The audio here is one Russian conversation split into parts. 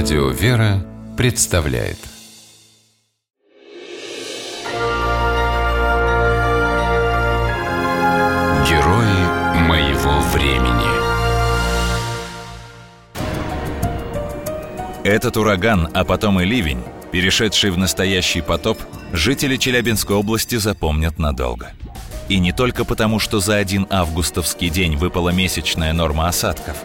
Радио «Вера» представляет Герои моего времени Этот ураган, а потом и ливень, перешедший в настоящий потоп, жители Челябинской области запомнят надолго. И не только потому, что за один августовский день выпала месячная норма осадков.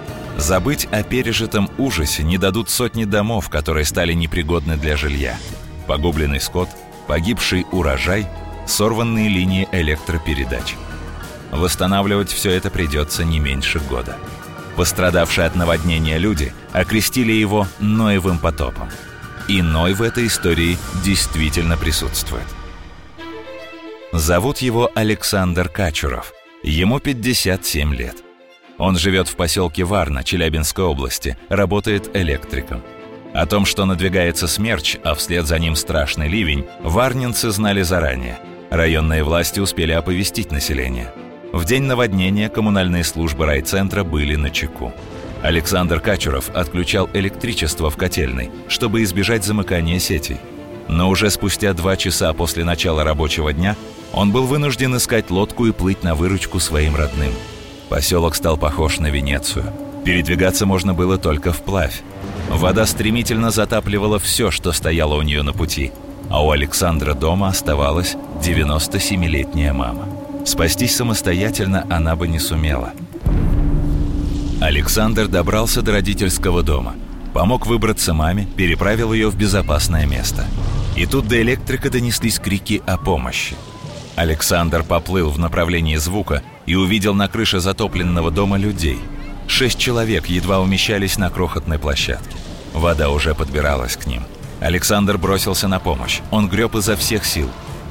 Забыть о пережитом ужасе не дадут сотни домов, которые стали непригодны для жилья. Погубленный скот, погибший урожай, сорванные линии электропередач. Восстанавливать все это придется не меньше года. Пострадавшие от наводнения люди окрестили его Ноевым потопом. И Ной в этой истории действительно присутствует. Зовут его Александр Качуров. Ему 57 лет. Он живет в поселке Варна, Челябинской области, работает электриком. О том, что надвигается смерч, а вслед за ним страшный ливень, варнинцы знали заранее. Районные власти успели оповестить население. В день наводнения коммунальные службы райцентра были на чеку. Александр Качуров отключал электричество в котельной, чтобы избежать замыкания сетей. Но уже спустя два часа после начала рабочего дня он был вынужден искать лодку и плыть на выручку своим родным – Поселок стал похож на Венецию. Передвигаться можно было только вплавь. Вода стремительно затапливала все, что стояло у нее на пути, а у Александра дома оставалась 97-летняя мама. Спастись самостоятельно она бы не сумела. Александр добрался до родительского дома, помог выбраться маме, переправил ее в безопасное место. И тут до электрика донеслись крики о помощи. Александр поплыл в направлении звука и увидел на крыше затопленного дома людей. Шесть человек едва умещались на крохотной площадке. Вода уже подбиралась к ним. Александр бросился на помощь. Он греб изо всех сил.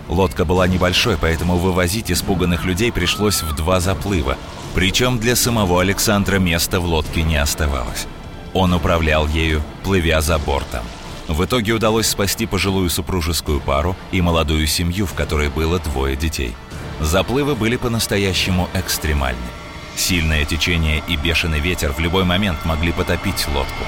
Лодка была небольшой, поэтому вывозить испуганных людей пришлось в два заплыва. Причем для самого Александра места в лодке не оставалось. Он управлял ею, плывя за бортом. В итоге удалось спасти пожилую супружескую пару и молодую семью, в которой было двое детей – Заплывы были по-настоящему экстремальны. Сильное течение и бешеный ветер в любой момент могли потопить лодку.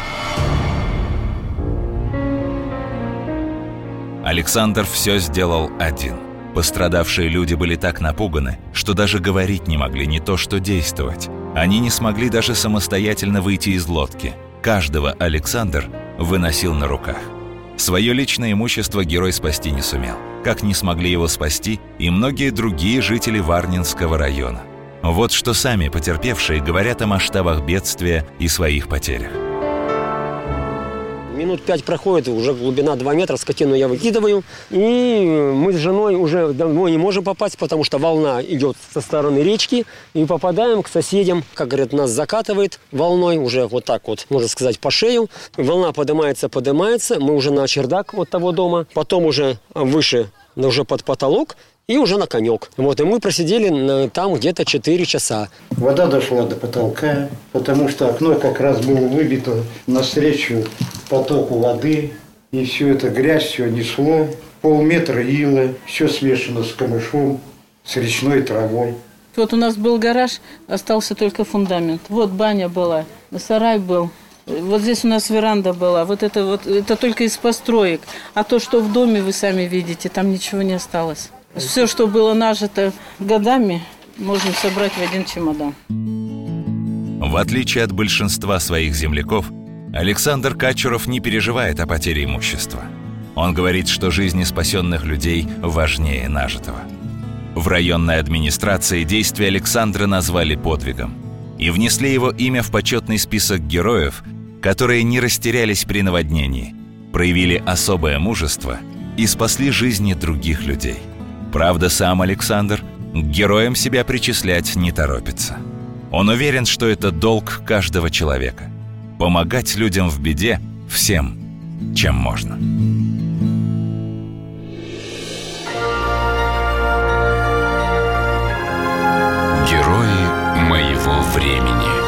Александр все сделал один. Пострадавшие люди были так напуганы, что даже говорить не могли не то что действовать. Они не смогли даже самостоятельно выйти из лодки. Каждого Александр выносил на руках. Свое личное имущество герой спасти не сумел как не смогли его спасти и многие другие жители Варнинского района. Вот что сами потерпевшие говорят о масштабах бедствия и своих потерях. Минут пять проходит, уже глубина 2 метра, скотину я выкидываю. И мы с женой уже домой не можем попасть, потому что волна идет со стороны речки. И попадаем к соседям. Как говорят, нас закатывает волной, уже вот так вот, можно сказать, по шею. Волна поднимается, поднимается. Мы уже на чердак вот того дома. Потом уже выше, уже под потолок и уже на конек. Вот, и мы просидели там где-то 4 часа. Вода дошла до потолка, потому что окно как раз было выбито навстречу потоку воды. И все это грязь, все несло. Полметра ила, все смешано с камышом, с речной травой. Вот у нас был гараж, остался только фундамент. Вот баня была, сарай был. Вот здесь у нас веранда была. Вот это вот это только из построек. А то, что в доме вы сами видите, там ничего не осталось. Все, что было нажито годами, можно собрать в один чемодан. В отличие от большинства своих земляков, Александр Качуров не переживает о потере имущества. Он говорит, что жизни спасенных людей важнее нажитого. В районной администрации действия Александра назвали подвигом и внесли его имя в почетный список героев, которые не растерялись при наводнении, проявили особое мужество и спасли жизни других людей – Правда, сам Александр к героям себя причислять не торопится. Он уверен, что это долг каждого человека – помогать людям в беде всем, чем можно. Герои моего времени.